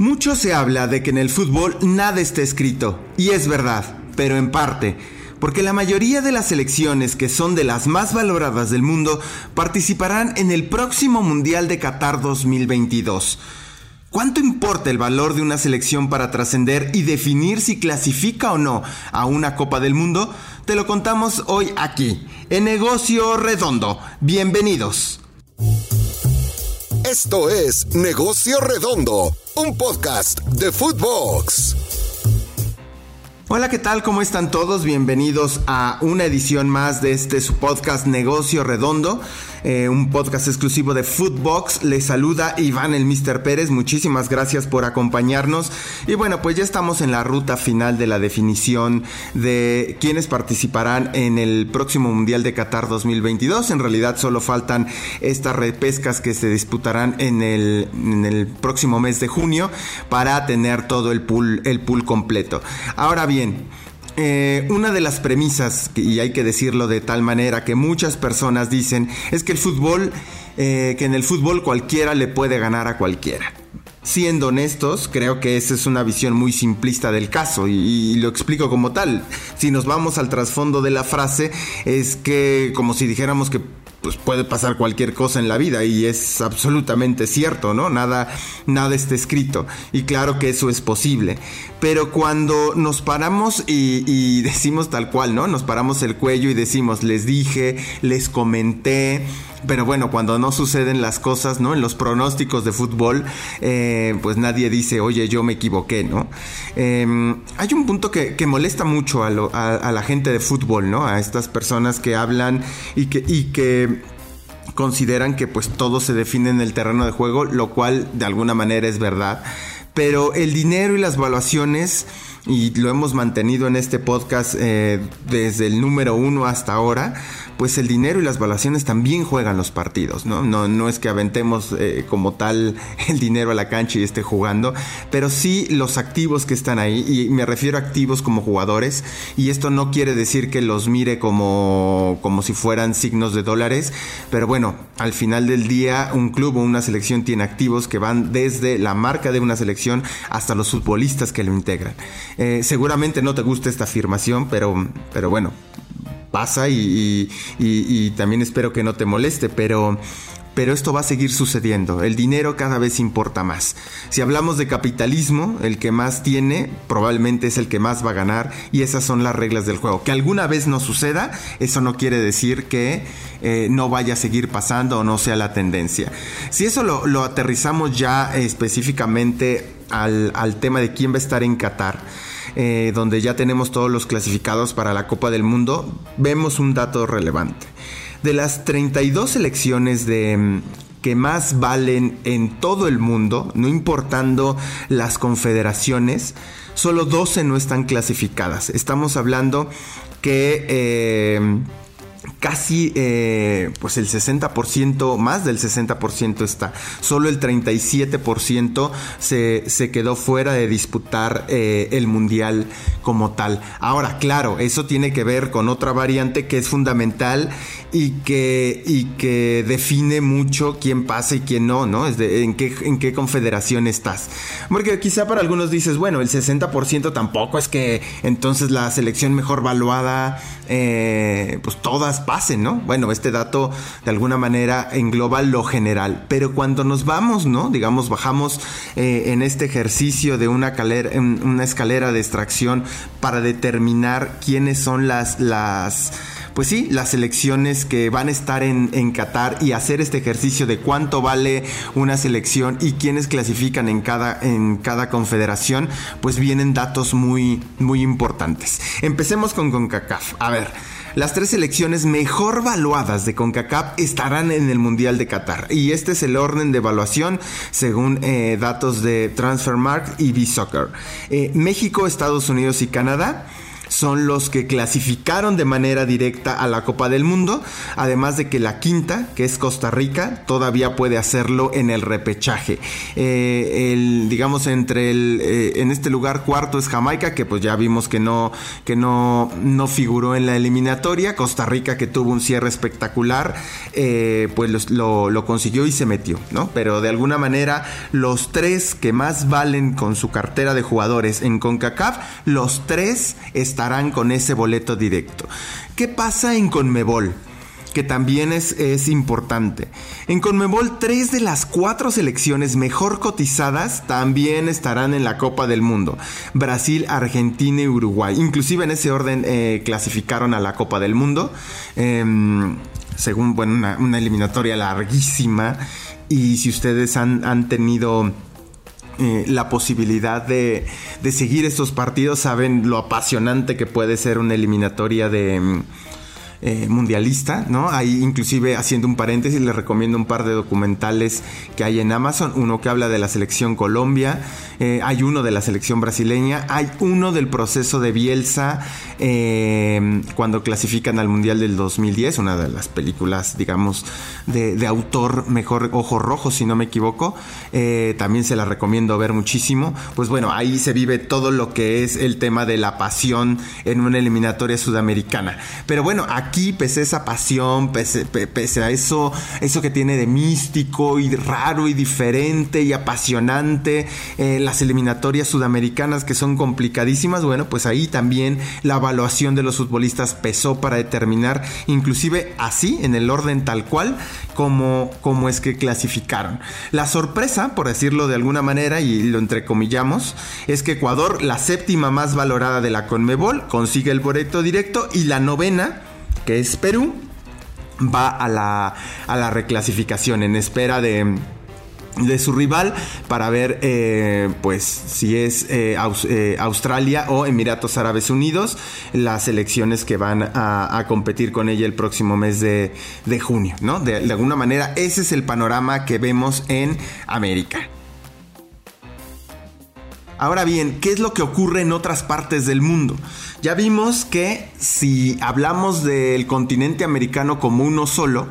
Mucho se habla de que en el fútbol nada está escrito, y es verdad, pero en parte, porque la mayoría de las selecciones que son de las más valoradas del mundo participarán en el próximo Mundial de Qatar 2022. ¿Cuánto importa el valor de una selección para trascender y definir si clasifica o no a una Copa del Mundo? Te lo contamos hoy aquí, en Negocio Redondo. Bienvenidos. Esto es Negocio Redondo, un podcast de Footbox. Hola, ¿qué tal? ¿Cómo están todos? Bienvenidos a una edición más de este su podcast Negocio Redondo. Eh, un podcast exclusivo de Footbox. Les saluda Iván el Mr. Pérez. Muchísimas gracias por acompañarnos. Y bueno, pues ya estamos en la ruta final de la definición de quienes participarán en el próximo Mundial de Qatar 2022. En realidad solo faltan estas repescas que se disputarán en el, en el próximo mes de junio para tener todo el pool, el pool completo. Ahora bien, eh, una de las premisas, y hay que decirlo de tal manera que muchas personas dicen, es que el fútbol, eh, que en el fútbol cualquiera le puede ganar a cualquiera. Siendo honestos, creo que esa es una visión muy simplista del caso y, y, lo explico como tal. Si nos vamos al trasfondo de la frase, es que como si dijéramos que pues puede pasar cualquier cosa en la vida y es absolutamente cierto, ¿no? Nada, nada está escrito y claro que eso es posible. Pero cuando nos paramos y, y, decimos tal cual, ¿no? Nos paramos el cuello y decimos, les dije, les comenté, pero bueno, cuando no suceden las cosas, ¿no? En los pronósticos de fútbol, eh, pues nadie dice, oye, yo me equivoqué, ¿no? Eh, hay un punto que, que molesta mucho a, lo, a, a, la gente de fútbol, ¿no? A estas personas que hablan y que, y que consideran que pues todo se define en el terreno de juego, lo cual de alguna manera es verdad. Pero el dinero y las valuaciones y lo hemos mantenido en este podcast eh, desde el número uno hasta ahora, pues el dinero y las valuaciones también juegan los partidos, ¿no? No, no es que aventemos eh, como tal el dinero a la cancha y esté jugando, pero sí los activos que están ahí, y me refiero a activos como jugadores, y esto no quiere decir que los mire como, como si fueran signos de dólares, pero bueno, al final del día un club o una selección tiene activos que van desde la marca de una selección hasta los futbolistas que lo integran. Eh, seguramente no te gusta esta afirmación, pero, pero bueno, pasa y, y, también espero que no te moleste, pero, pero esto va a seguir sucediendo. El dinero cada vez importa más. Si hablamos de capitalismo, el que más tiene probablemente es el que más va a ganar y esas son las reglas del juego. Que alguna vez no suceda, eso no quiere decir que eh, no vaya a seguir pasando o no sea la tendencia. Si eso lo, aterrizamos ya específicamente al tema de quién va a estar en Qatar, eh, donde ya tenemos todos los clasificados para la Copa del Mundo, vemos un dato relevante. De las 32 selecciones de, que más valen en todo el mundo, no importando las confederaciones, solo 12 no están clasificadas. Estamos hablando que... Eh, casi eh, pues el 60%, más del 60% está. Solo el 37% se, se, quedó fuera de disputar eh, el mundial como tal. Ahora, claro, eso tiene que ver con otra variante que es fundamental y que, y que define mucho quién pasa y quién no, ¿no? Es de, en, qué, en qué confederación estás. Porque quizá para algunos dices, bueno, el 60% tampoco es que entonces la selección mejor valuada, eh, pues todas pasen, ¿no? Bueno, este dato de alguna manera engloba lo general, pero cuando nos vamos, ¿no? Digamos, bajamos eh, en este ejercicio de una escalera de extracción para determinar quiénes son las, las pues sí, las selecciones que van a estar en, en, Qatar y hacer este ejercicio de cuánto vale una selección y quiénes clasifican en cada, en cada confederación, pues vienen datos muy, muy importantes. Empecemos con CONCACAF. A ver. Las tres selecciones mejor valuadas de CONCACAF estarán en el Mundial de Qatar. Y este es el orden de evaluación según eh, datos de Transfermarkt y B-Soccer. Eh, México, Estados Unidos y Canadá son los que clasificaron de manera directa a la Copa del Mundo, además de que la quinta, que es Costa Rica, todavía puede hacerlo en el repechaje. Eh, el, digamos, entre el, eh, en este lugar cuarto es Jamaica, que pues ya vimos que no, que no, no figuró en la eliminatoria. Costa Rica, que tuvo un cierre espectacular, eh, pues lo, lo, consiguió y se metió, ¿no? Pero de alguna manera, los tres que más valen con su cartera de jugadores en CONCACAF, los tres estarán con ese boleto directo. ¿Qué pasa en CONMEBOL? que también es, es, importante. En Conmebol, tres de las cuatro selecciones mejor cotizadas también estarán en la Copa del Mundo. Brasil, Argentina y Uruguay. Inclusive en ese orden eh, clasificaron a la Copa del Mundo. Em, según bueno, una, eliminatoria larguísima. Y si ustedes han, han tenido eh, la posibilidad de, de, seguir estos partidos, saben lo apasionante que puede ser una eliminatoria de eh, mundialista, ¿no? Ahí inclusive haciendo un paréntesis les recomiendo un par de documentales que hay en Amazon, uno que habla de la selección Colombia, eh, hay uno de la selección brasileña, hay uno del proceso de Bielsa eh, cuando clasifican al Mundial del 2010, una de las películas, digamos, de, autor mejor Ojo Rojo, si no me equivoco, también se la recomiendo ver muchísimo, pues bueno, ahí se vive todo lo que es el tema de la pasión en una eliminatoria sudamericana. Pero bueno, aquí aquí, pese a esa pasión, pese, a eso, eso que tiene de místico y raro y diferente y apasionante, eh, las eliminatorias sudamericanas que son complicadísimas, bueno, pues ahí también la evaluación de los futbolistas pesó para determinar, inclusive así, en el orden tal cual, como, como es que clasificaron. La sorpresa, por decirlo de alguna manera, y lo entrecomillamos, es que Ecuador, la séptima más valorada de la Conmebol, consigue el boleto directo y la novena que es Perú, va a la, a la reclasificación en espera de de su rival para ver eh, pues si es eh, eh, Australia o Emiratos Árabes Unidos las elecciones que van a, competir con ella el próximo mes de, junio no de alguna manera ese es el panorama que vemos en América Ahora bien, ¿qué es lo que ocurre en otras partes del mundo? Ya vimos que si hablamos del continente americano como uno solo,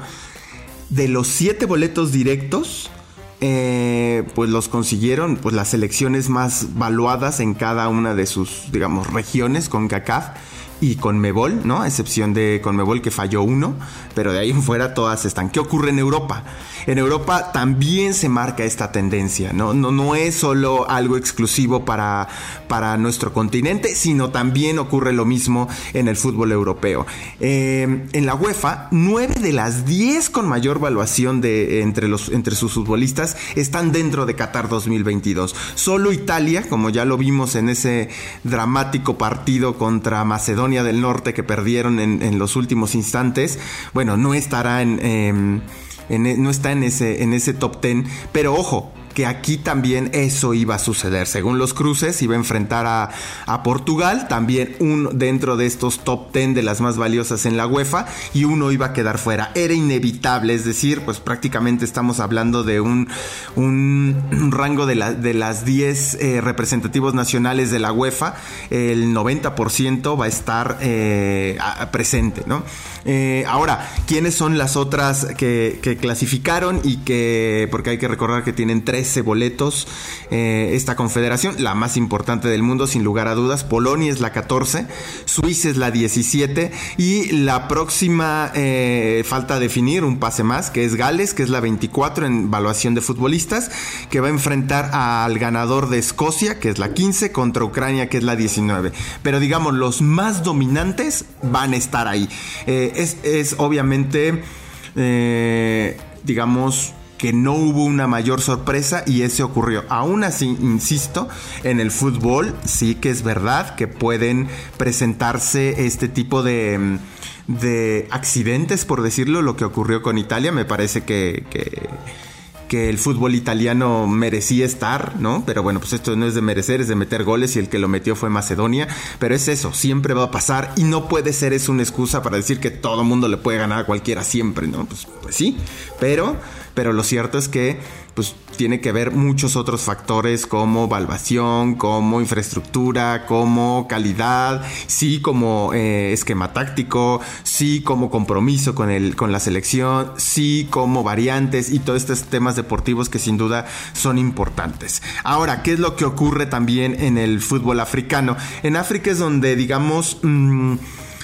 de los siete boletos directos, eh, pues los consiguieron pues las selecciones más valuadas en cada una de sus, digamos, regiones con CACAF y con Mebol, ¿no? A excepción de Conmebol que falló uno, pero de ahí en fuera todas están. ¿Qué ocurre en Europa? En Europa también se marca esta tendencia, ¿no? No, no es solo algo exclusivo para, para nuestro continente, sino también ocurre lo mismo en el fútbol europeo. Eh, en la UEFA, nueve de las diez con mayor valuación de, entre, los, entre sus futbolistas están dentro de Qatar 2022. Solo Italia, como ya lo vimos en ese dramático partido contra Macedonia, del Norte que perdieron en, los últimos instantes, bueno, no estará en, em, en, no está en ese, en ese top 10, pero ojo, que aquí también eso iba a suceder. Según los cruces, iba a enfrentar a, Portugal, también uno dentro de estos top 10 de las más valiosas en la UEFA, y uno iba a quedar fuera. Era inevitable, es decir, pues prácticamente estamos hablando de un, un, rango de, de, las 10 eh, representativos nacionales de la UEFA, el 90% va a estar eh, presente, ¿no? Eh, ahora, ¿quiénes son las otras que, que clasificaron y que, porque hay que recordar que tienen tres boletos eh, esta confederación, la más importante del mundo sin lugar a dudas. Polonia es la 14, Suiza es la 17 y la próxima eh, falta definir un pase más, que es Gales, que es la 24 en evaluación de futbolistas, que va a enfrentar al ganador de Escocia, que es la 15, contra Ucrania, que es la 19. Pero digamos, los más dominantes van a estar ahí. Eh, es, es, obviamente, digamos, que no hubo una mayor sorpresa y ese ocurrió. Aún así, insisto, en el fútbol sí que es verdad que pueden presentarse este tipo de, de accidentes, por decirlo, lo que ocurrió con Italia. Me parece que, que el fútbol italiano merecía estar, ¿no? Pero bueno, pues esto no es de merecer, es de meter goles y el que lo metió fue Macedonia. Pero es eso, siempre va a pasar y no puede ser eso una excusa para decir que todo mundo le puede ganar a cualquiera siempre, ¿no? Pues, pues sí, pero pero lo cierto es que pues tiene que ver muchos otros factores como evaluación, como infraestructura, como calidad, sí como eh, esquema táctico, sí como compromiso con, el, con la selección, sí como variantes y todos estos temas deportivos que sin duda son importantes. Ahora, ¿qué es lo que ocurre también en el fútbol africano? En África es donde, digamos, mmm,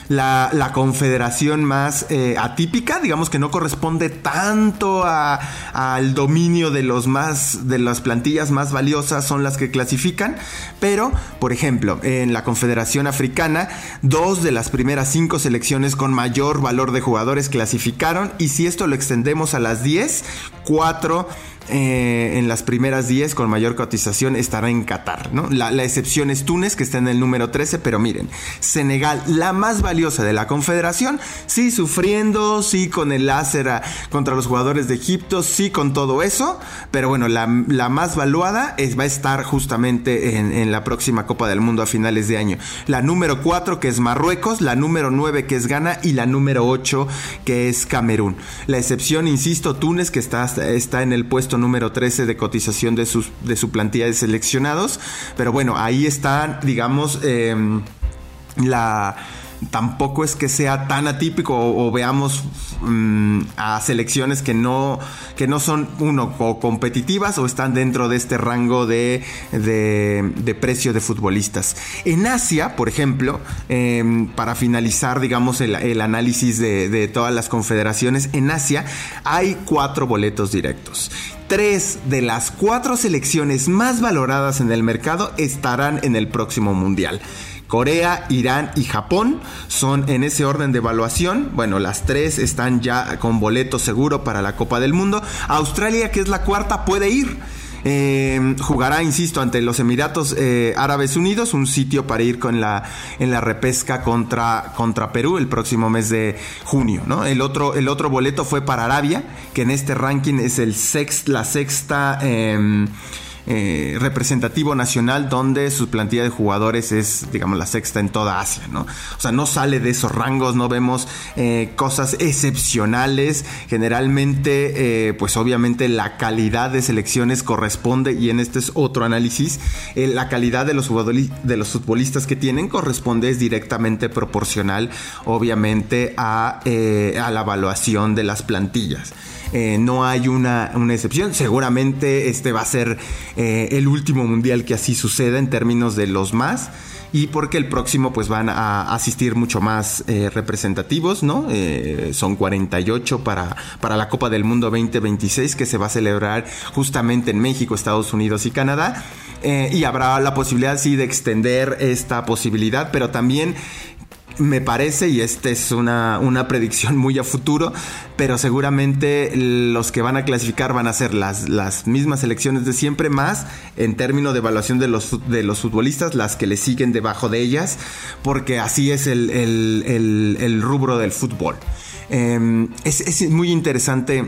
la, confederación más eh, atípica, digamos que no corresponde tanto al dominio de los más de las plantillas más valiosas son las que clasifican, pero por ejemplo, en la Confederación Africana, dos de las primeras cinco selecciones con mayor valor de jugadores clasificaron y si esto lo extendemos a las 10, cuatro eh, en las primeras 10 con mayor cotización estará en Qatar. ¿no? La, excepción es Túnez, que está en el número 13, pero miren, Senegal, la más valiosa de la Confederación, sí sufriendo, sí con el láser contra los jugadores de Egipto, sí con todo eso, pero bueno, la, más valuada va a estar justamente en, la próxima Copa del Mundo a finales de año. La número 4, que es Marruecos, la número 9, que es Ghana, y la número 8, que es Camerún. La excepción, insisto, Túnez, que está en el puesto número 13 de cotización de, sus, de su plantilla de seleccionados. Pero bueno, ahí está, digamos, em, la tampoco es que sea tan atípico o, veamos mm, a selecciones que no, que no son, uno, competitivas o están dentro de este rango de, de, precio de futbolistas. En Asia, por ejemplo, em, para finalizar, digamos, el, análisis de todas las confederaciones, en Asia hay cuatro boletos directos. Tres de las cuatro selecciones más valoradas en el mercado estarán en el próximo Mundial. Corea, Irán y Japón son en ese orden de evaluación. Bueno, las tres están ya con boleto seguro para la Copa del Mundo. Australia, que es la cuarta, puede ir. Eh, jugará, insisto, ante los Emiratos eh, Árabes Unidos, un sitio para ir con la, en la repesca contra, contra Perú el próximo mes de junio. ¿no? El, otro, el otro boleto fue para Arabia, que en este ranking es el la sexta. Em, eh, representativo nacional donde su plantilla de jugadores es, digamos, la sexta en toda Asia, ¿no? O sea, no sale de esos rangos, no vemos eh, cosas excepcionales. Generalmente, eh, pues obviamente la calidad de selecciones corresponde, y en este es otro análisis, la calidad de los, de los futbolistas que tienen corresponde es directamente proporcional, obviamente, a, a la evaluación de las plantillas. Eh, no hay una, excepción. Seguramente este va a ser eh, el último mundial que así suceda en términos de los más y porque el próximo pues van a asistir mucho más eh, representativos, ¿no? son 48 para, para la Copa del Mundo 2026 que se va a celebrar justamente en México, Estados Unidos y Canadá. y habrá la posibilidad sí de extender esta posibilidad, pero también me parece, y esta es una, predicción muy a futuro, pero seguramente los que van a clasificar van a ser las, las mismas selecciones de siempre, más en términos de evaluación de los, de los futbolistas, las que le siguen debajo de ellas, porque así es el, rubro del fútbol. Em, es, es muy interesante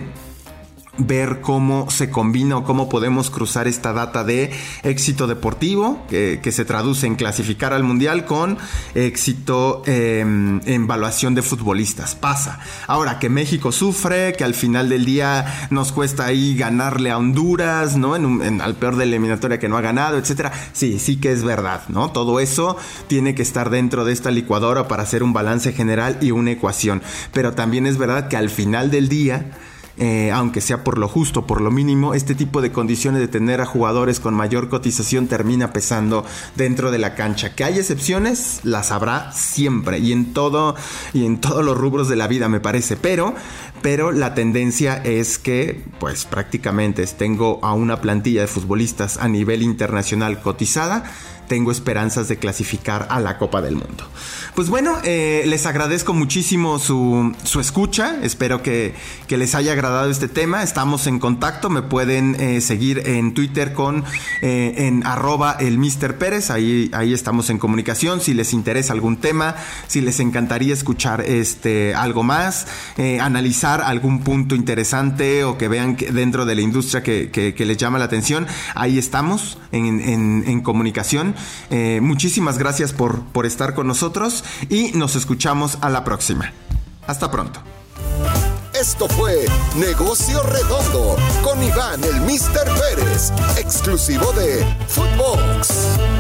ver cómo se combina o cómo podemos cruzar esta data de éxito deportivo, que, se traduce en clasificar al mundial, con éxito em, en evaluación de futbolistas. Pasa. Ahora que México sufre, que al final del día nos cuesta ahí ganarle a Honduras, ¿no? En, al peor de la eliminatoria que no ha ganado, etcétera. Sí, sí que es verdad, ¿no? Todo eso tiene que estar dentro de esta licuadora para hacer un balance general y una ecuación. Pero también es verdad que al final del día, eh, aunque sea por lo justo, por lo mínimo, este tipo de condiciones de tener a jugadores con mayor cotización termina pesando dentro de la cancha. Que hay excepciones, las habrá siempre y en todo y en todos los rubros de la vida me parece, pero pero la tendencia es que pues prácticamente tengo a una plantilla de futbolistas a nivel internacional cotizada tengo esperanzas de clasificar a la Copa del Mundo. Pues bueno, eh, les agradezco muchísimo su, escucha, espero que, les haya agradado este tema, estamos en contacto, me pueden eh, seguir en Twitter con eh, en arroba el Mr. Ahí, ahí estamos en comunicación, si les interesa algún tema, si les encantaría escuchar este, algo más, analizar algún punto interesante o que vean que dentro de la industria que, les llama la atención, ahí estamos en, en comunicación. Eh, muchísimas gracias por, por estar con nosotros y nos escuchamos a la próxima. Hasta pronto. Esto fue Negocio Redondo con Iván el Mister Pérez, exclusivo de Footbox.